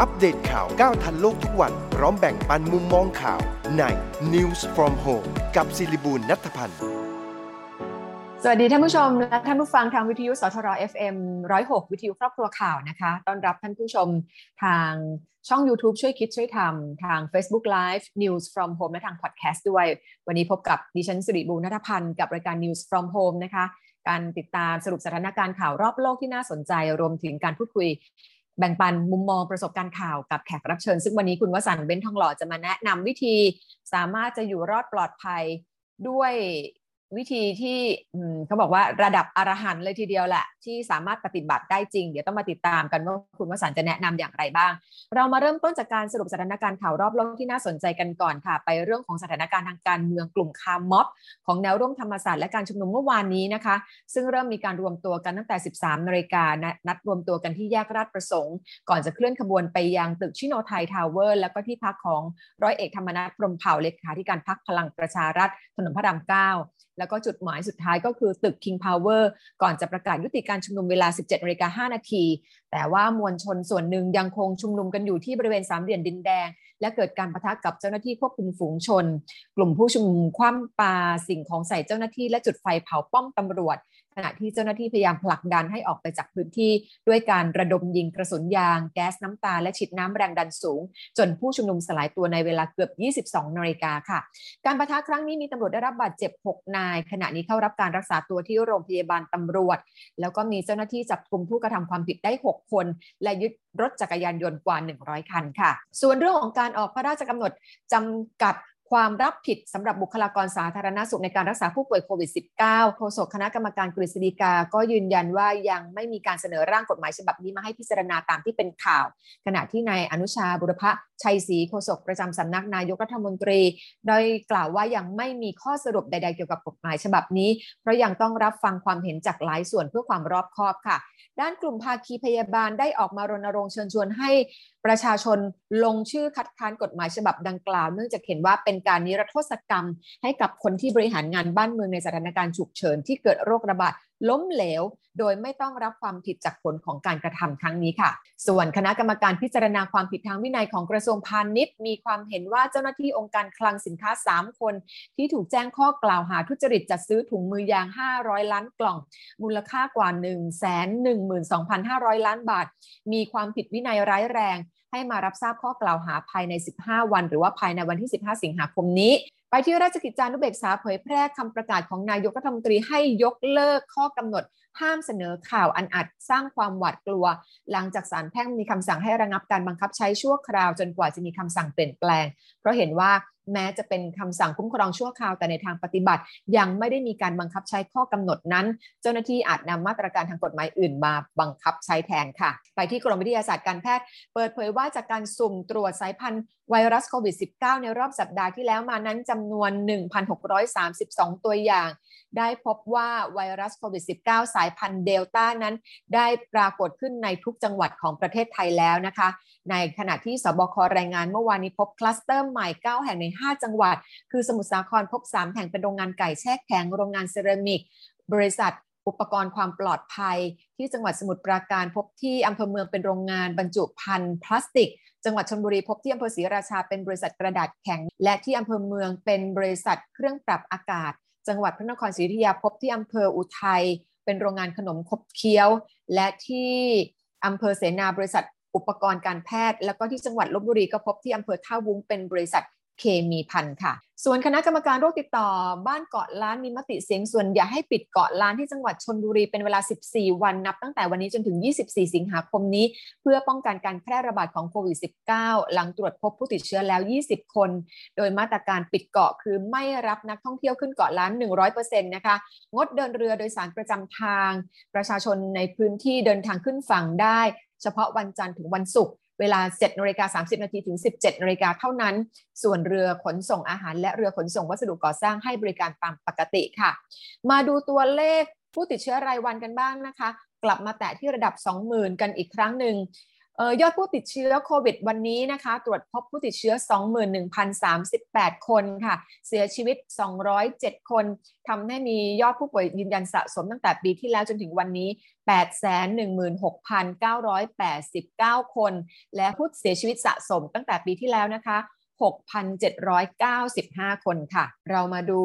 อัปเดตข่าวก้าวทันโลกทุกวัน พร้อมแบ่งปันมุมมองข่าวใน News from Home กับศิริบูลนัทพันธ์ สวัสดีท่านผู้ชมและท่านผู้ฟังทางวิทยุสทร FM 106 วิทยุครอบครัวข่าวนะคะ ต้อนรับท่านผู้ชมทางช่อง YouTube ช่วยคิดช่วยทำทาง Facebook Live News from Home และทาง Podcast ด้วย วันนี้พบกับดิฉันสิริบูรณัฐพันธ์กับรายการ News from Home นะคะ การติดตามสรุปสถานการณ์ข่าวรอบโลกที่น่าสนใจ รวมถึงการพูดคุย แบ่งปันมุมมองประสบการณ์ข่าวกับแขกรับเชิญ ซึ่งวันนี้คุณวสันต์เบนทองหล่อจะมาแนะนำวิธี สามารถจะอยู่รอดปลอดภัยด้วย วิธีที่เขาบอกว่าระดับอรหันต์เลยทีเดียวแหละ ที่สามารถปฏิบัติได้จริง เดี๋ยวต้องมาติดตามกันว่าคุณวสันต์จะแนะนำอย่างไรบ้าง เรามาเริ่มต้นจากการสรุปสถานการณ์ข่าวรอบโลกที่น่าสนใจกันก่อนค่ะ ไปเรื่องของสถานการณ์ทางการเมืองกลุ่ม Car Mob ของแนวร่วมธรรมศาสตร์และการชุมนุมเมื่อวานนี้นะคะ ซึ่งเริ่มมีการรวมตัวกันตั้งแต่ 13นาฬิกานัดรวมตัวกันที่แยกราชประสงค์ ก่อนจะเคลื่อนขบวนไปยังตึกชิโนไทยทาวเวอร์แล้วก็ที่พักของร้อยเอกธรรมนัฐพรมเผ่าเลขาธิการพักพลังประชารัฐถนนพระรามเก้า แล้วก็จุดหมายสุดท้ายก็คือตึก King Power ก่อนจะประกาศยุติการชุมนุมเวลา 17นาฬิกา5นาที แต่ว่ามวลชนส่วนหนึ่งยังคงชุมนุมกันอยู่ที่บริเวณสามเหลี่ยมดินแดง และเกิดการประทะกับเจ้าหน้าที่ควบคุมฝูงชน กลุ่มผู้ชุมนุมคว่ำปาสิ่งของใส่เจ้าหน้าที่และจุดไฟเผาป้อมตำรวจขณะที่เจ้าหน้าที่พยายามผลักดันให้ออกไปจากพื้นที่ ด้วยการระดมยิงกระสุนยาง แก๊สน้ำตา และฉีดน้ำแรงดันสูง จนผู้ชุมนุมสลายตัวในเวลาเกือบ 22 นาฬิกาค่ะ การประทะครั้งนี้มีตำรวจได้รับบาดเจ็บ 6 นาย ขณะนี้เข้ารับการรักษาตัวที่โรงพยาบาลตำรวจ แล้วก็มีเจ้าหน้าที่จับกลุ่มผู้กระทำความผิดได้ 6 คน และยึดรถจักรยานยนต์กว่า 100 คันค่ะ ส่วนเรื่องของการออกพระราชกำหนดจำกัด ความรับผิดสำหรับบุคลากรสาธารณสุขในการรักษาผู้ป่วยโควิด -19 โฆษกคณะกรรมการกฤษฎีกา ก็ยืนยันว่ายังไม่มีการเสนอร่างกฎหมายฉบับนี้มาให้พิจารณาตามที่เป็นข่าว ขณะที่นายอนุชาบุรพชัยศรีโฆษกประจำสำนักนายกรัฐมนตรี โดยกล่าวว่ายังไม่มีข้อสรุปใด ๆ เกี่ยวกับกฎหมายฉบับนี้ เพราะยังต้องรับฟังความเห็นจากหลายส่วนเพื่อความรอบคอบค่ะ ด้านกลุ่มภาคีพยาบาลได้ออกมารณรงค์เชิญชวนให้ประชาชนลงชื่อคัดค้านกฎหมายฉบับดังกล่าว เนื่องจากเห็นว่าเป็นการนิรโทษกรรม ให้กับคนที่บริหารงานบ้านเมืองในสถานการณ์ฉุกเฉินที่เกิดโรคระบาดล้มเหลว โดยไม่ต้องรับความผิดจากผลของการกระทำครั้งนี้ค่ะ ส่วนคณะกรรมการพิจารณาความผิดทางวินัยของกระทรวงพาณิชย์ มีความเห็นว่าเจ้าหน้าที่องค์การคลังสินค้า 3 คน ที่ถูกแจ้งข้อกล่าวหาทุจริตจัดซื้อถุงมือยาง 500 ล้านกล่อง มูลค่ากว่า 1 1 2 5 0 0 ล้านบาท มีความผิดวินัยร้ายแรง ให้มารับทราบข้อกล่าวหาภายใน 15 วัน หรือว่าภายในวันที่ 15 สิงหาคมนี้ ไปที่ราชกิจจานุเบกษาเผยแพร่คำประกาศของนายกรัฐมนตรีให้ยกเลิกข้อกำหนด ห้ามเสนอข่าวอันอาจสร้างความหวาดกลัว หลังจากศาลแพ่งมีคำสั่งให้ระงับการบังคับใช้ชั่วคราวจนกว่าจะมีคำสั่งเปลี่ยนแปลง เพราะเห็นว่า แม้จะเป็นคำสั่งคุ้มครองชั่วคราวแต่ในทางปฏิบัติ ยังไม่ได้มีการบังคับใช้ข้อกำหนดนั้น เจ้าหน้าที่อาจนำมาตรการทางกฎหมายอื่นมาบังคับใช้แทนค่ะ ไปที่กรมวิทยาศาสตร์การแพทย์เปิดเผยว่าจากการสุ่มตรวจสายพันธุ์ไวรัสโควิด -19 ในรอบสัปดาห์ที่แล้วมานั้นจำนวน 1,632 ตัวอย่าง ได้พบว่าไวรัสโควิด -19 สายพันธุ์เดลต้านั้น ได้ปรากฏขึ้นในทุกจังหวัดของประเทศไทยแล้วนะคะ ในขณะที่สบครายงานเมื่อวานนี้พบคลัสเตอร์ใหม่ 9 แห่งใน5 จังหวัด คือสมุทรสาครพบ 3 แห่งเป็นโรงงานไก่แช่แข็ง โรงงานเซรามิก บริษัทอุปกรณ์ความปลอดภัย ที่จังหวัดสมุทรปราการพบที่อำเภอเมืองเป็นโรงงานบรรจุภัณฑ์พลาสติก จังหวัดชลบุรีพบที่อำเภอศรีราชาเป็นบริษัทกระดาษแข็ง และที่อำเภอเมืองเป็นบริษัทเครื่องปรับอากาศ จังหวัดพระนครศรีอยุธยาพบที่อำเภออุทัยเป็นโรงงานขนมคบเคี้ยว และที่อำเภอเสนาบริษัทอุปกรณ์การแพทย์ แล้วก็ที่จังหวัดลบบุรีก็พบที่อำเภอท่าวุ้งเป็นบริษัท เคมีพันธ์ค่ะ ส่วนคณะกรรมการโรคติดต่อ บ้านเกาะล้านมีมติเสียงส่วนอย่าให้ปิดเกาะล้านที่จังหวัดชนบุรีเป็นเวลา 14 วันนับตั้งแต่วันนี้จนถึง 24 สิงหาคมนี้ เพื่อป้องกันการแพร่ระบาดของโควิด -19 หลังตรวจพบผู้ติดเชื้อแล้ว 20 คน โดยมาตรการปิดเกาะคือไม่รับนักท่องเที่ยวขึ้นเกาะล้าน 100%นะคะ งดเดินเรือโดยสารประจำทาง ประชาชนในพื้นที่เดินทางขึ้นฝั่งได้ เฉพาะวันจันทร์ถึงวันศุกร์ เวลา 7นาฬิกา30 นาทีถึง 17นาฬิกาเท่านั้น ส่วนเรือขนส่งอาหาร และเรือขนส่งวัสดุก่อสร้างให้บริการตามปกติค่ะ มาดูตัวเลขผู้ติดเชื้อรายวันกันบ้างนะคะ กลับมาแตะที่ระดับ 20,000 กันอีกครั้งหนึ่ง ยอดผู้ติดเชื้อโควิดวันนี้นะคะ ตรวจพบผู้ติดเชื้อ 21,038 คนค่ะ เสียชีวิต 207 คนทำให้มียอดผู้ป่วยยืนยันสะสมตั้งแต่ปีที่แล้วจนถึงวันนี้ 816,989 คน และผู้เสียชีวิตสะสมตั้งแต่ปีที่แล้วนะคะ 6,795 คนค่ะ เรามาดู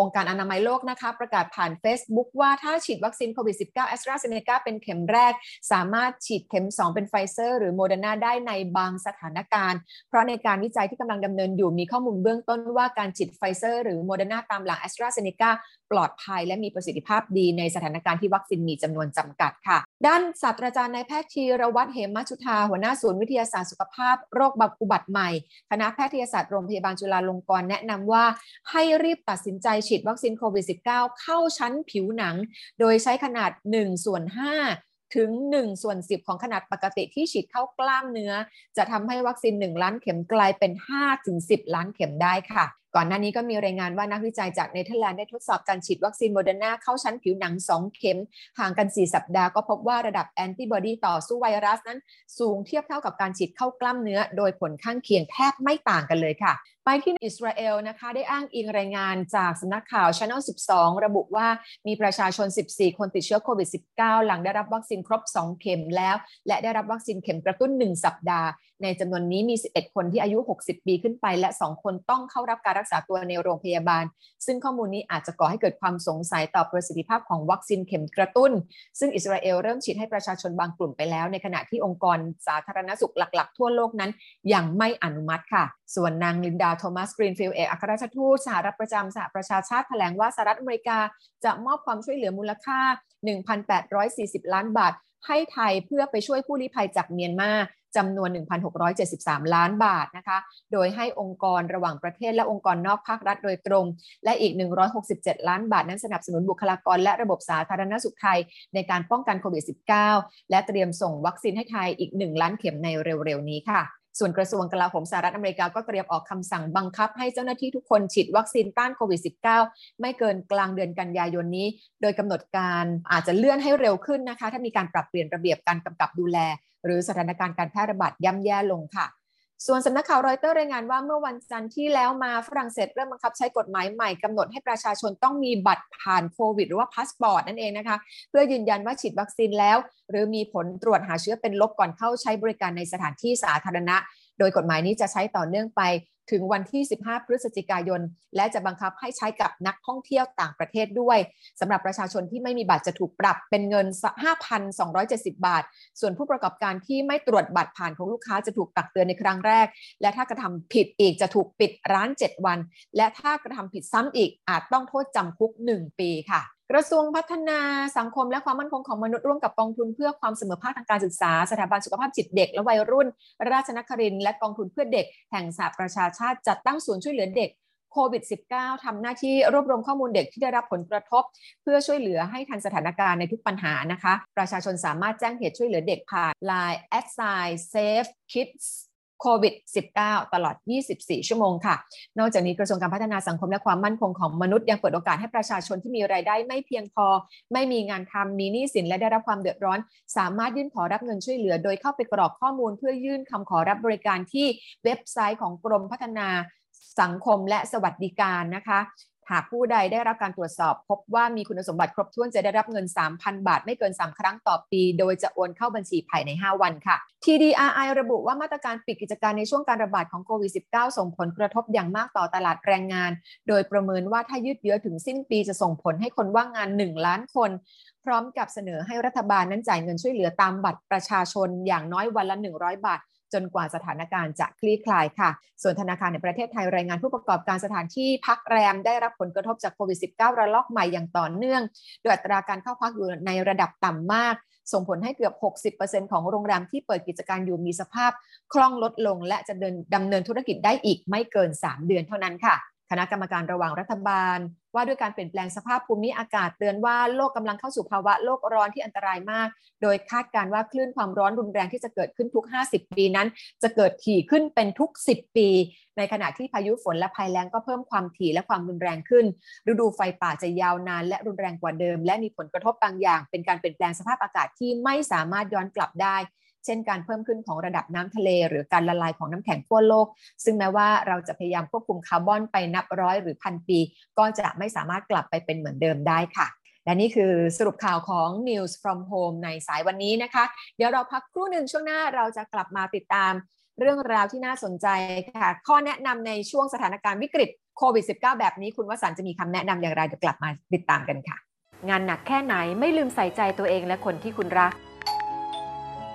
องค์การอนามัยโลกนะคะ ประกาศผ่าน Facebook ว่าถ้าฉีดวัคซีนโควิด -19 แอสตราเซเนกาเป็นเข็มแรก สามารถฉีดเข็ม 2 เป็นไฟเซอร์หรือโมเดอร์นาได้ในบางสถานการณ์ เพราะในการวิจัยที่กำลังดำเนินอยู่มีข้อมูลเบื้องต้นว่าการฉีดไฟเซอร์หรือโมเดอร์นาตามหลังแอสตราเซเนกาปลอดภัยและมีประสิทธิภาพดีในสถานการณ์ที่วัคซีนมีจำนวนจำกัดค่ะ ด้านศาสตราจารย์นายแพทย์ธีระวัฒน์เหมะจุฑาหัวหน้าศูนย์วิทยาศาสตร์สุขภาพโรคบัอุบัติใหม่ คณะแพทยศาสตร์โรงพยาบาลจุฬาลงกรณ์แนะนำว่า ให้รีบตัดสินใจฉีดวัคซีนโควิด -19 เข้าชั้นผิวหนัง โดยใช้ขนาด1ส่วน5ถึง1ส่วน10 ของขนาดปกติที่ฉีดเข้ากล้ามเนื้อ จะทำให้วัคซีน 1 ล้านเข็มกลายเป็น 5 ถึง 10 ล้านเข็มได้ค่ะ ก่อนหน้านี้ก็มีรายงานว่านักวิจัยจากเนเธอร์แลนด์ได้ทดสอบการฉีดวัคซีนโมเดอร์นาเข้าชั้นผิวหนัง 2 เข็ม ห่างกัน 4 สัปดาห์ก็พบว่าระดับแอนติบอดีต่อสู้ไวรัสนั้น สูงเทียบเท่ากับการฉีดเข้ากล้ามเนื้อ โดยผลข้างเคียงแทบไม่ต่างกันเลยค่ะ ไปที่อิสราเอลนะคะได้อ้างอิงรายงานจากสำนักข่าว Channel 12 ระบุว่ามีประชาชน 14 คนติดเชื้อโควิด -19 หลังได้รับวัคซีนครบ 2 เข็มแล้ว และได้รับวัคซีนเข็มกระตุ้น 1 สัปดาห์ ในจำนวนนี้มี 11 คนที่อายุ 60 ปีขึ้นไป และ 2 คนต้องเข้ารับการรักษาตัวในโรงพยาบาล ซึ่งข้อมูลนี้อาจจะก่อให้เกิดความสงสัยต่อประสิทธิภาพของวัคซีนเข็มกระตุ้น ซึ่งอิสราเอลเริ่มฉีดให้ประชาชนบางกลุ่มไปแล้ว ในขณะที่องค์กรสาธารณสุขหลัก ๆ ทั่วโลกนั้นยังไม่อนุมัติค่ะ ส่วนนางลินดาโทมัสกรีนฟิลด์เอกอัครราชทูตสหรัฐประจำสหประชาชาติแถลงว่าสหรัฐอเมริกาจะมอบความช่วยเหลือมูลค่า 1,840 ล้านบาท ให้ไทยเพื่อไปช่วยผู้ลี้ภัยจากเมียนมาจำนวน 1,673 ล้านบาทนะคะ โดยให้องค์กรระหว่างประเทศและองค์กรนอกภาครัฐโดยตรง และอีก 167 ล้านบาท นั้นสนับสนุนบุคลากรและระบบสาธารณสุขไทย ในการป้องกันโควิด -19 และเตรียมส่งวัคซีนให้ไทยอีก 1 ล้านเข็มในเร็ว ๆ นี้ค่ะ ส่วนกระทรวงกลาโหมสหรัฐอเมริกาก็เตรียมออกคำสั่งบังคับให้เจ้าหน้าที่ทุกคนฉีดวัคซีนต้านโควิด -19 ไม่เกินกลางเดือนกันยายนนี้ โดยกำหนดการอาจจะเลื่อนให้เร็วขึ้นนะคะ ถ้ามีการปรับเปลี่ยนระเบียบการกำกับดูแล หรือสถานการณ์การแพร่ระบาดย่ำแย่ลงค่ะ ส่วนสำนักข่าวรอยเตอร์รายงานว่าเมื่อวันจันทร์ที่แล้วมาฝรั่งเศสเริ่มบังคับใช้กฎหมายใหม่กำหนดให้ประชาชนต้องมีบัตรผ่านโควิดหรือว่าพาสปอร์ตนั่นเองนะคะ เพื่อยืนยันว่าฉีดวัคซีนแล้ว หรือมีผลตรวจหาเชื้อเป็นลบก่อนเข้าใช้บริการในสถานที่สาธารณะ โดยกฎหมายนี้จะใช้ต่อเนื่องไป ถึงวันที่ 15 พฤศจิกายน และจะบังคับให้ใช้กับนักท่องเที่ยวต่างประเทศด้วยสำหรับประชาชนที่ไม่มีบัตรจะถูกปรับเป็นเงิน 5,270 บาท ส่วนผู้ประกอบการที่ไม่ตรวจบัตรผ่านของลูกค้าจะถูกตักเตือนในครั้งแรก และถ้ากระทำผิดอีกจะถูกปิดร้าน 7 วัน และถ้ากระทำผิดซ้ำอีกอาจต้องโทษจำคุก 1 ปีค่ะกระทรวงพัฒนาสังคมและความมั่นคงของมนุษย์ร่วมกับกองทุนเพื่อความเสมอภาคทางการศึกษา สถาบันสุขภาพจิตเด็กและวัยรุ่น ราชนครินและกองทุนเพื่อเด็ก แห่งสหประชาชาติจัดตั้งศูนย์ช่วยเหลือเด็กโควิด -19 ทำหน้าที่รวบรวมข้อมูลเด็กที่ได้รับผลกระทบ เพื่อช่วยเหลือให้ทันสถานการณ์ในทุกปัญหานะคะ ประชาชนสามารถแจ้งเหตุช่วยเหลือเด็กผ่าน Line at sign Safe Kids โควิด -19 ตลอด 24 ชั่วโมงค่ะ นอกจากนี้กระทรวงการพัฒนาสังคมและความมั่นคงของมนุษย์ยังเปิดโอกาสให้ประชาชนที่มีรายได้ไม่เพียงพอ ไม่มีงานทำมีหนี้สินและได้รับความเดือดร้อน สามารถยื่นขอรับเงินช่วยเหลือ โดยเข้าไปกรอกข้อมูลเพื่อยื่นคำขอรับบริการที่เว็บไซต์ของกรมพัฒนาสังคมและสวัสดิการนะคะ หากผู้ใดได้รับการตรวจสอบ พบว่ามีคุณสมบัติครบถ้วนจะได้รับเงิน 3,000 บาท ไม่เกิน 3 ครั้งต่อปี โดยจะโอนเข้าบัญชีภายใน 5 วันค่ะ TDRI ระบุว่ามาตรการปิดกิจการในช่วงการระบาดของโควิด -19 ส่งผลกระทบอย่างมากต่อตลาดแรงงาน โดยประเมินว่าถ้ายืดเยื้อถึงสิ้นปีจะส่งผลให้คนว่างงาน 1 ล้านคน พร้อมกับเสนอให้รัฐบาลนั้นจ่ายเงินช่วยเหลือตามบัตรประชาชนอย่างน้อยวันละ 100 บาท จนกว่าสถานการณ์จะคลี่คลายค่ะ ส่วนธนาคารในประเทศไทยรายงานผู้ประกอบการสถานที่พักแรมได้รับผลกระทบจากโควิด -19 ระลอกใหม่อย่างต่อเนื่อง โดยอัตราการเข้าพักอยู่ในระดับต่ำมาก ส่งผลให้เกือบ 60%ของโรงแรมที่เปิดกิจการอยู่มีสภาพคล่องลดลง และจะเดินดำเนินธุรกิจได้อีกไม่เกิน 3 เดือนเท่านั้นค่ะ คณะกรรมการระหว่างรัฐบาล ว่าด้วยการเปลี่ยนแปลงสภาพภูมิอากาศเตือนว่าโลกกำลังเข้าสู่ภาวะโลกร้อนที่อันตรายมาก โดยคาดการว่าคลื่นความร้อนรุนแรงที่จะเกิดขึ้นทุก 50 ปีนั้น จะเกิดถี่ขึ้นเป็นทุก 10 ปี ในขณะที่พายุฝนและภัยแล้งก็เพิ่มความถี่และความรุนแรงขึ้น ฤดูไฟป่าจะยาวนาน และรุนแรงกว่าเดิม และมีผลกระทบบางอย่าง เป็นการเปลี่ยนแปลงสภาพอากาศที่ไม่สามารถย้อนกลับได้ เช่นการเพิ่มขึ้นของระดับน้ำทะเล หรือการละลายของน้ำแข็งขั้วโลก ซึ่งแม้ว่าเราจะพยายามควบคุมคาร์บอนไปนับร้อยหรือพันปี ก็จะไม่สามารถกลับไปเป็นเหมือนเดิมได้ค่ะ และนี่คือสรุปข่าวของ News from Home ในสายวันนี้นะคะ เดี๋ยวเราพักครู่หนึ่งช่วงหน้าเราจะกลับมาติดตามเรื่องราวที่น่าสนใจค่ะ ข้อแนะนำในช่วงสถานการณ์วิกฤตโควิด -19 แบบนี้คุณวสันจะมีคำแนะนำอย่างไรเดี๋ยวกลับมาติดตามกันค่ะ งานหนักแค่ไหนไม่ลืมใส่ใจตัวเองและคนที่คุณรัก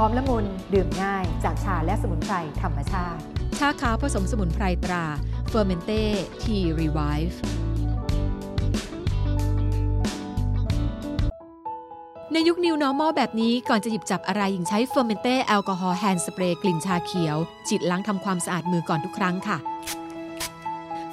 หอมละมุนดื่มง่าย จากชาและสมุนไพรธรรมชาติ ชาขาวผสมสมุนไพรตราเฟอร์เมนเต้ Tea Revive ในยุค new normal แบบนี้ก่อนจะหยิบจับอะไรหญิงใช้เฟอร์เมนเต้แอลกอฮอล์ hand spray กลิ่นชาเขียวฉีดล้างทำความสะอาดมือก่อนทุกครั้งค่ะ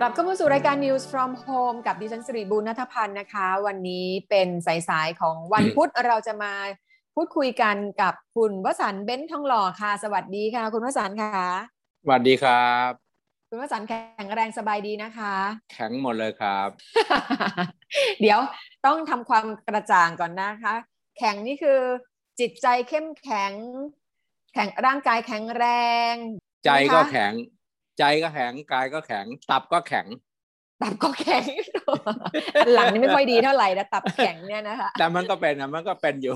กลับเข้ามาสู่รายการ News from Home กับดิฉันสิริบุญนัทพันธ์นะคะ วันนี้เป็นสายๆของวันพุธเราจะมาพูดคุยกันกับคุณวสันต์เบ้นทองหล่อค่ะ สวัสดีค่ะ คุณวสันต์ค่ะสวัสดีครับ คุณวสันต์แข็งแรงสบายดีนะคะ แข็งหมดเลยครับ เดี๋ยวต้องทำความกระจ่างก่อนนะคะ แข็งนี่คือจิตใจเข้มแข็ง แข็งร่างกายแข็งแรง ใจก็นะคะแข็ง ใจก็แข็งกายก็แข็ง ตับก็แข็ง ตับก็แข็งอันหลังนี่ไม่ค่อยดีเท่าไหร่นะตับแข็งเนี่ยนะคะแต่มันก็เป็นนะมันก็เป็นอยู่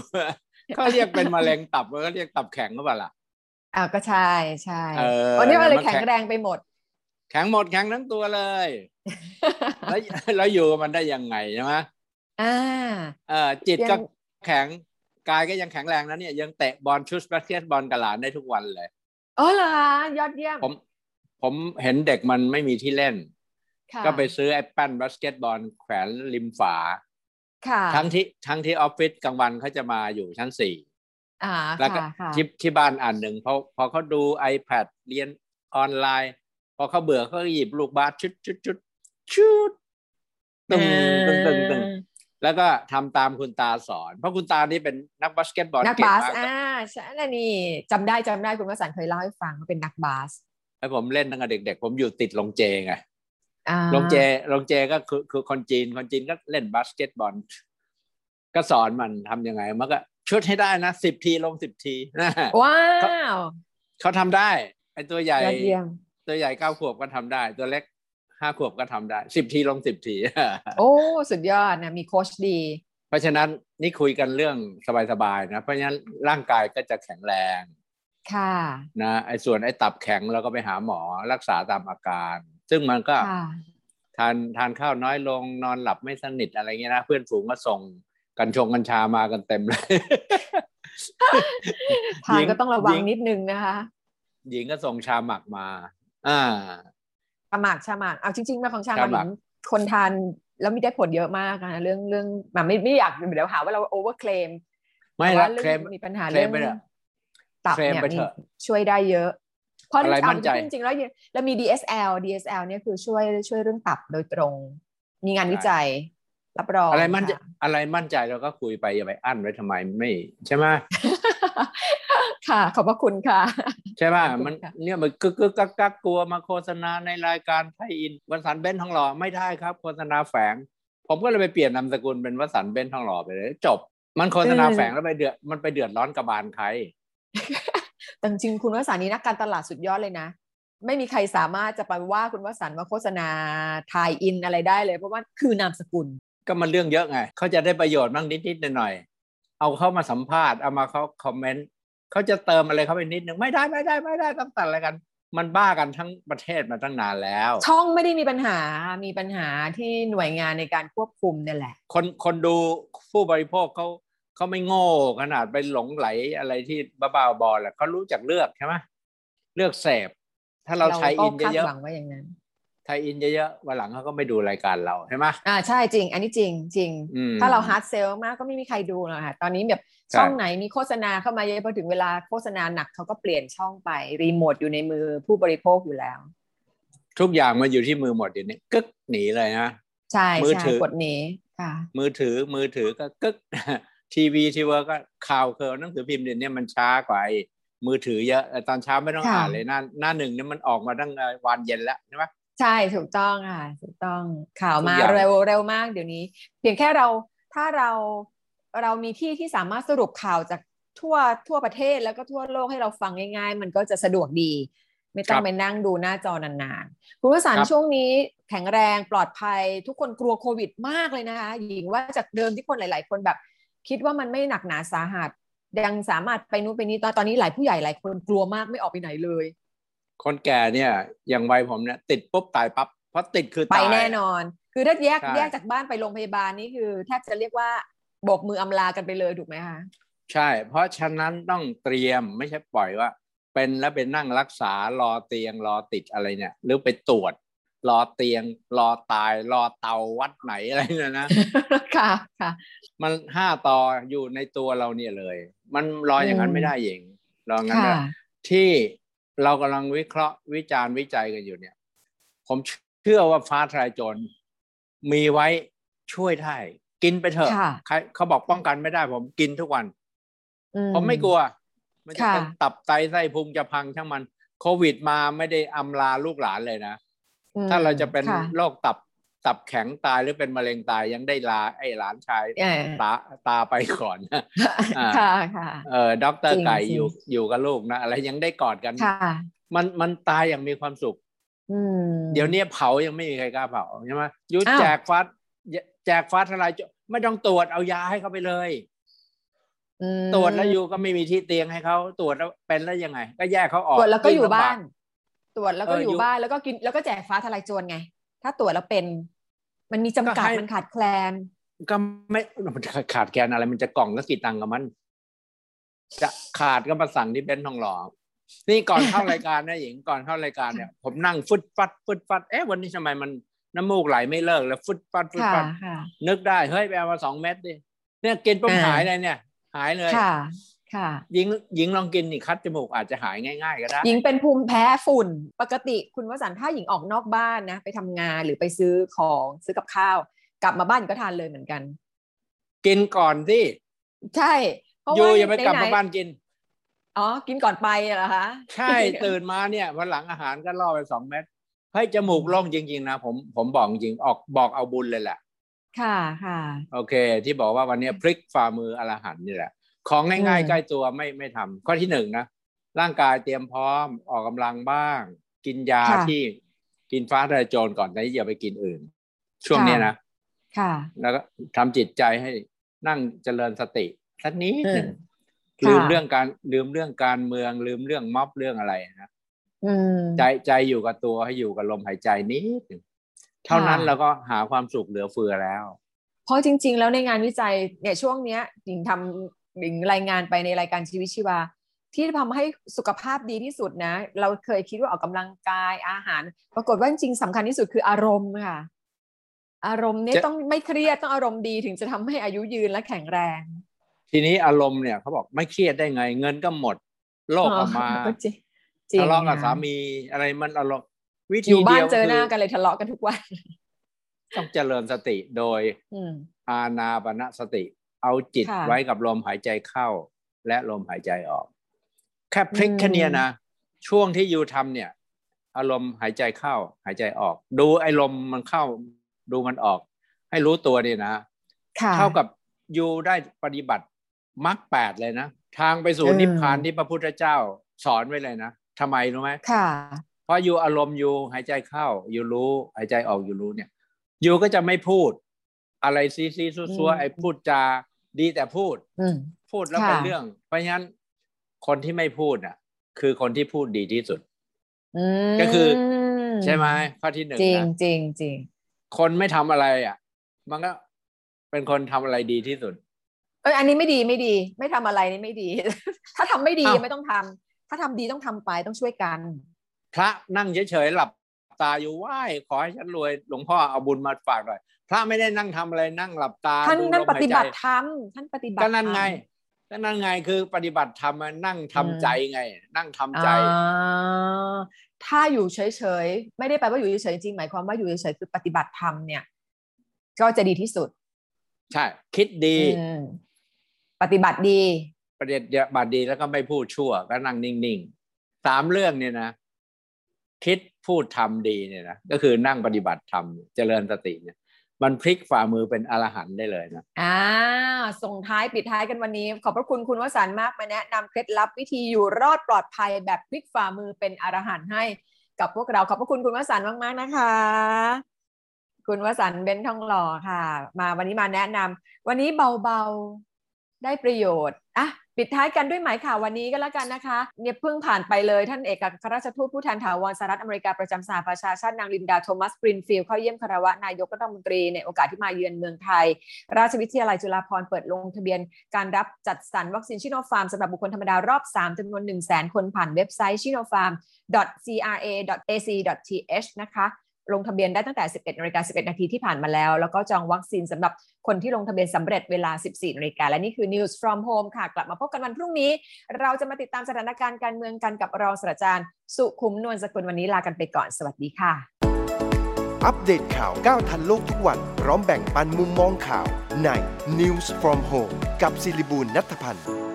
เขาเรียกเป็นมะเร็งตับมันก็เรียกตับแข็งก็เปล่าล่ะอ่าก็ใช่ใช่เออวันนี้มันเลยมันแข็แข็งงแรงไปหมด แข็งหมดแข็งทั้งตัวเลย แล้วแล้วอยู่กับมันได้ยังไงใช่ไหมอ่าเออจิตก็ยังแข็งกายก็ยังแข็งแรงนะเนี่ยยังเตะบอลชู้ตบาสเกตบอลกับหลานได้ทุกวันเลยอ๋อเหรอคะยอดเยี่ยมผม ผมเห็นเด็กมันไม่มีที่เล่นค่ะก็ไปซื้อไอ้แป้นบาสเกตบอลแขวนริมฝาค่ะทั้งที่ทั้งที่ออฟฟิศกลางวันเขาจะมาอยู่ชั้นสี่อ่าแล้วก็ค่ะค่ะที่ที่บ้านอันหนึ่งพอพอเขาดู iPad เรียนออนไลน์ พอเขาเบื่อเขาก็หยิบลูกบาสชู้ตชู้ตชู้ตชู้ตตึงตึงตึงตึงแล้วก็ทำตามคุณตาสอน เพราะคุณตานี่เป็นนักบาสเกตบอลนักเก่งบาสมากอ่าใช่แล้วนี่จำได้จำได้คุณวสันต์เคยเล่าให้ฟังว่าเป็นนักบาส ไอ้ผมเล่นตั้งแต่เด็ก ๆ ผมอยู่ติดโรงเจไงอ่าโรงเจโรงเจก็คือคือคนจีนคนจีนก็เล่นบาสเกตบอลก็สอนมันทำยังไง มันก็ชู้ตให้ได้นะสิบทีลงสิบทีนะว้าวเขาทำได้ ไอ้ตัวใหญ่ยอดเยี่ยมตัวใหญ่เก้าขวบก็ทำได้ ตัวเล็กห้าขวบก็ทำได้สิบทีลงสิบที โอ้สุดยอดนะมีโค้ชดี เพราะฉะนั้นนี่คุยกันเรื่องสบายๆนะ เพราะฉะนั้นร่างกายก็จะแข็งแรง ค่ะนะไอ้ส่วนไอ้ตับแข็งเราก็ไปหาหมอรักษาตามอาการ ซึ่งมันก็ค่ะทานทานข้าวน้อยลงนอนหลับไม่สนิทอะไรเงี้ยนะเพื่อนฝูงก็ส่งกันชงกัญชามากันเต็มเลยทานก็ต้องระวัหงญินิดนึงนะคะ หญิงก็ส่งชาหมักมา อ่าชาหมากชาหมากเอาจริงๆมาของชาหชาหมามากกคนทานแล้วมีได้ผลเยอะมากนะเรื่องเรื่องมาไม่ไม่อยากเดี๋ยวหาว่าเราโอเวอร์เคลมไม่แต่ละว่าเรื่เคลมมีปัญหาเคลเรื่อมงไปเถอะ ตับเคลมเนี่ยไปมีเถอะช่วยได้เยอะ เพราะอะไรเอามั่นใจจริงๆแล้วเนี่ยเรามี DSL DSL เนี่ยคือช่วยช่วยเรื่องตับโดยตรง มีงานวิจัยรับรองอะไรมั่นใจค่ะอะไรมั่นใจเราก็คุยไปอย่าไปอั้นไว้ทำไมไม่ใช่ไหมค่ะ ขอบพระคุณค่ะ ใช่ป่ะขอบคุณมันค่ะเนี่ยมันกึกกึกกักกักกลัวมาโฆษณาในรายการไทยอินวสันต์เบนทองหล่อไม่ได้ครับ โฆษณาแฝง ผมก็เลยไปเปลี่ยนนามสกุลเป็นวสันต์เบนทองหล่อไปเลย จบ มันโฆษณาแฝงแล้วไปเดือดมันไปเดือดร้อนกระบาลใคร แต่จริงๆคุณวสันต์นี้นักการตลาดสุดยอดเลยนะ ไม่มีใครสามารถจะไปว่าคุณวสันต์ว่าโฆษณาทายอินอะไรได้เลย เพราะว่าคือนามสกุล ก็มันเรื่องเยอะไงเขาจะได้ประโยชน์บ้างนิดๆหน่อยๆเอาเข้ามาสัมภาษณ์เอามาเขาคอมเมนต์เขาจะเติมอะไรเข้าไปนิดนึงไม่ได้ไม่ได้ไม่ได้ต้องตัดอะไรกันมันบ้ากันทั้งประเทศมาตั้งนานแล้ว ช่องไม่ได้มีปัญหา มีปัญหาที่หน่วยงานในการควบคุมเนี่ยแหละ คนคนดูผู้บริโภคเขา เขาไม่โง่ขนาดไปหลงไหลอะไรที่บ้าๆบอๆแหละเขารู้จักเลือกใช่ไหมเลือกเสพถ้าเรา tie-in ก็คาดเยอะหวังว่าอย่างนั้นๆ tie-in เยอะๆวันหลังเขาก็ไม่ดูรายการเราใช่ไหมอ่าใช่จริง อันนี้จริงจริงอืมถ้าเรา hard sell มากก็ไม่มีใครดูหรอกค่ะ ตอนนี้แบบใช่ช่องไหนมีโฆษณาเข้ามาเยอะพอถึงเวลาโฆษณาหนักเขาก็เปลี่ยนช่องไป รีโมทอยู่ในมือผู้บริโภคอยู่แล้ว ทุกอย่างมันอยู่ที่มือหมดอยู่นี้กึกหนีเลยนะ ใช่มือใช่ถือกดหนีค่ะ มือถือมือถือก็กึก ทีวีทีวีก็ข่าวเคอหนังสือพิมพ์เดี๋ยวนี้มันช้ากว่าไอ้มือถือเยอะแต่ตอนเช้าไม่ต้องค่ะอ่านเลยหน้าหน้าหนึ่งเนี่ยมันออกมาตั้งแต่วันเย็นแล้วใช่ไหมใช่ถูกต้องค่ะถูกต้องข่าวมาทุกอย่างเร็วเร็วมากเดี๋ยวนี้ เพียงแค่เราถ้าเราเรามีที่ที่สามารถสรุปข่าวจากทั่วทั่วประเทศแล้วก็ทั่วโลกให้เราฟังง่าย ๆ มันก็จะสะดวกดี ไม่ต้องไปนั่งดูหน้าจอนานๆ คุณวสันต์ช่วงนี้แข็งแรงปลอดภัย ทุกคนกลัวโควิดมากเลยนะคะหญิงว่าจากเดิมที่คนหลาย ๆ คนแบบ คิดว่ามันไม่หนักหนาสาหัสยังสามารถไปนู้นไปนี้ตอนตอนนี้หลายผู้ใหญ่หลายคนกลัวมากไม่ออกไปไหนเลย คนแก่เนี่ยอย่างวัยผมเนี่ยติดปุ๊บตายปั๊บเพราะติดคือไปตายแน่นอน คือถ้าแยกใช่แยกจากบ้านไปโรงพยาบาลนี่คือแทบจะเรียกว่าโบกมืออำลากันไปเลยถูกไหมคะใช่ เพราะฉะนั้นต้องเตรียมไม่ใช่ปล่อยว่า เป็นแล้วเป็นนั่งรักษารอเตียงรอติดอะไรเนี่ย หรือไปตรวจ รอเตียง รอตาย รอเตาวัดไหนอะไรเนี่ยนะค่ะค่ะ มันห้าต่ออยู่ในตัวเราเนี่ยเลย มันรออย่างนั้นอืมไม่ได้เองรออย่างนั้นค่ะไม่ได้ที่เรากำลังวิเคราะห์วิจารณ์วิจัยกันอยู่เนี่ย ผมเชื่อว่าฟ้าทลายโจรมีไว้ช่วยได้กินไปเถอะค่ะใครเขาบอกป้องกันไม่ได้ผมกินทุกวันอืผมไม่กลัว มันจะค่ะเป็นตับไตไส้พุงจะพังช่างมัน โควิดมาไม่ได้อำลาลูกหลานเลยนะอืม ถ้าเราจะเป็นค่ะโรคตับตับแข็งตายหรือเป็นมะเร็งตายยังได้ลาไอ้หลานชายเออตาตาไปก่อนอ่าค่ะค่ะเออด็อกเตอร์จริงไก่จริงอยู่อยู่กับลูกนะอะไรยังได้กอดกันค่ะมันมันตายอย่างมีความสุขอืมเดี๋ยวนี้เผายังไม่มีใครกล้าเผาใช่ไหมยุอ้าวแจกฟ้าแจกฟ้าทลายโจรไม่ต้องตรวจเอายาให้เขาไปเลยอืมตรวจแล้วอยู่ก็ไม่มีที่เตียงให้เขาตรวจแล้วเป็นแล้วยังไง ก็แยกเขาออกตรวจแล้วก็อยู่ยิ่งลำบ้าน ตรวจแล้วก็เออออยู่ยู่บ้านแล้วก็กินแล้วก็แจกฟ้าทลายโจรไง ถ้าตรวจแล้วเป็น มันมีจำกัดก็ให้มันขาดแคลน ก็ไม่มันจะขาดแคลนอะไร มันจะกล่องก็กี่ตังค์กับมัน จะขาดก็มาสั่งที่เบนซ์ทองหล่อนี่ก่อนเข้ารายการนะหญิงก่อนเข้ารายการเนี่ย ผมนั่งฟึดฟัดฟึดฟัดเอ๊ะวันนี้ทำไมมันน้ำมูกไหลไม่เลิกแล้วฟึดฟัดฟึดค่ะฟัดค่ะนึกได้เฮ้ยไปเอามาสองเม็ดดิเนี่ยกินปุ๊บอ่าหายเลยเนี่ย หายเลย ค่ะค่ะหญิงหญิงลองกินนี่คัดจมูกอาจจะหายง่าย ๆ ก็ได้หญิงเป็นภูมิแพ้ฝุ่นปกติคุณวสันต์ถ้าหญิงออกนอกบ้านนะ ไปทำงานหรือไปซื้อของซื้อกับข้าว กลับมาบ้านหญิงก็ทานเลยเหมือนกัน กินก่อนที่ใช่เพราะอยู่ว่าอย่าไปกลับไหนมาๆบ้านกินอ๋อกินก่อนไปเหรอคะใช่ตื่นมาเนี่ยวันหลังอาหารก็ล่อไปสองเม็ดเฮ้ยจมูกโล่งจริง ๆ นะผมผมบอกจริงออกบอกเอาบุญเลยแหละค่ะค่ะ โอเค ที่บอกว่าวันนี้พลิกฝ่ามืออรหันต์นี่แหละ ของง่ายอืมๆใกล้ตัวไม่ไม่ทำข้อที่หนึ่งนะร่างกายเตรียมพร้อมออกกำลังบ้าง กินยาที่กินฟ้าทะลายโจรก่อนแต่อย่าไปกินอื่น ช่วงเนี้ยนะค่ะ แล้วก็ทำจิตใจให้นั่งเจริญสติสักนิดหนึ่งอืมลืมค่ะเรื่องการลืมเรื่องการเมือง ลืมเรื่องม็อบเรื่องอะไรนะอืมใจใจอยู่กับตัวให้อยู่กับลมหายใจนิดหนึ่งเท่านั้นค่ะเราก็หาความสุขเหลือเฟือแล้ว เพราะจริง ๆ แล้วในงานวิจัยเนี่ยช่วงเนี้ยหญิงทำหญิงรายงานไปในรายการชีวิตชีวา ที่ทำให้สุขภาพดีที่สุดนะ เราเคยคิดว่าออกกำลังกายอาหาร ปรากฏว่าจริงๆสำคัญที่สุดคืออารมณ์ค่ะ อารมณ์เนี่ยจะต้องไม่เครียดต้องอารมณ์ดีถึงจะทำให้อายุยืนและแข็งแรง ทีนี้อารมณ์เนี่ยเขาบอกไม่เครียดได้ไง เงินก็หมดโลกก็มาก็จริงจริงทะเลาะกับค่สามีอะไรมันอารมณ์วิอธียู่บ้าเดีนยวเจอหน้าคืกันเลยทะเลาะกันทุกวันต้องเจริญสติโดยอืมอานาปณสติ เอาจิตค่ะไว้กับลมหายใจเข้า และลมหายใจออก แค่พลิกอืมแค่เนี้ยนะ ช่วงที่ยูทำเนี่ย อารมณ์หายใจเข้า หายใจออก ดูไอ้ลมมันเข้า ดูมันออก ให้รู้ตัวเนี่ยนะค่ะเท่ากับยูได้ปฏิบัติมรรคแปดเลยนะ ทางไปสู่เออนิพพานที่พระพุทธเจ้าสอนไว้เลยนะทำไมรู้ไหมค่ะ เพราะยูอารมณ์ยูหายใจเข้ายูรู้หายใจออกยูรู้เนี่ยยูก็จะไม่พูด อะไรซีซีซัวซัวอืมไอ้พูดจา ดีแต่พูดอืมพูดแล้วค่ะเป็นเรื่อง เพราะฉะนั้นคนที่ไม่พูดอะ คือคนที่พูดดีที่สุดอืมก็คือ ใช่ไหมข้อที่หนึ่งจริงนะจริงจริงคนไม่ทำอะไรอะ มันก็เป็นคนทำอะไรดีที่สุด เอยอันนี้ไม่ดีไม่ดี ไม่ทำอะไรนี่ไม่ดี ถ้าทำไม่ดีอ้าวไม่ต้องทำถ้าทำดีต้องทำไปต้องช่วยกัน พระนั่งเฉยๆหลับตาอยู่ไหว้ขอให้ฉันรวยหลวงพ่อเอาบุญมาฝากหน่อย พระไม่ได้นั่งทำอะไรนั่งหลับตาท่านดูนั่นลมปหายฏิใจบัติธรรมท่านปฏิบัติก็นั่นไงธรรมก็นั่นไงคือปฏิบัติธรรมอะนั่งทำอืมใจไง นั่งทำใจอ่าถ้าอยู่เฉยๆไม่ได้แปลว่าอยู่เฉยๆจริงหมายความว่าอยู่เฉยๆคือปฏิบัติธรรมเนี่ย ก็จะดีที่สุด ใช่ คิดดีอืมปฏิบัติดีประเด็นบัตรดีแล้วก็ไม่พูดชั่ว ก็นั่งนิ่งๆสามเรื่องเนี่ยนะคิดพูดทำดีเนี่ยนะก็คือนั่งปฏิบัติธรรมเจริญสติเนี่ย มันพลิกฝ่ามือเป็นอรหันต์ได้เลยนะอ่าส่งท้ายปิดท้ายกันวันนี้ ขอบพระคุณคุณวสันต์มากมาแนะนำเคล็ดลับวิธีอยู่รอดปลอดภัยแบบพลิกฝ่ามือเป็นอรหันต์ให้กับพวกเราขอบพระคุณคุณวสันต์มากๆนะคะ คุณวสันต์เบนทองหล่อค่ะ มาวันนี้มาแนะนำวันนี้เบาๆได้ประโยชน์อะ ปิดท้ายกันด้วยหมายข่าววันนี้ก็แล้วกันนะคะเนี่ยเพิ่งผ่านไปเลยท่านเอกอัครราชทูตผู้แทนถาวรสหรัฐอเมริกาประจำสหประชาชาตินางลินดาโทมัสกรีนฟิลด์เข้าเยี่ยมคารวะนายกรัฐมนตรีในโอกาสที่มาเยือนเมืองไทย ราชวิทยาลัยจุฬาภรณ์เปิดลงทะเบียนการรับจัดสรรวัคซีนชิโนฟาร์มสำหรับบุคคลธรรมดารอบ 3จำนวน 1 0 0 0 0แสนคนผ่านเว็บไซต์ sinopharm.cra.ac.th นะคะ ลงทะเบียนได้ตั้งแต่ 11นาฬิกา11 นาทีที่ผ่านมาแล้ว แล้วก็จองวัคซีนสำหรับคนที่ลงทะเบียนสำเร็จเวลา 14นาฬิกาและนี่คือ News from Home ค่ะ กลับมาพบกันวันพรุ่งนี้ เราจะมาติดตามสถานการณ์การเมืองกันกับรองศาสตราจารย์ สุขุมนวลสกุลวันนี้ลากันไปก่อนสวัสดีค่ะ อัปเดตข่าวก้าวทันโลกทุกวันพร้อมแบ่งปันมุมมองข่าวใน News from Home กับศิริบูลนัทพันธ์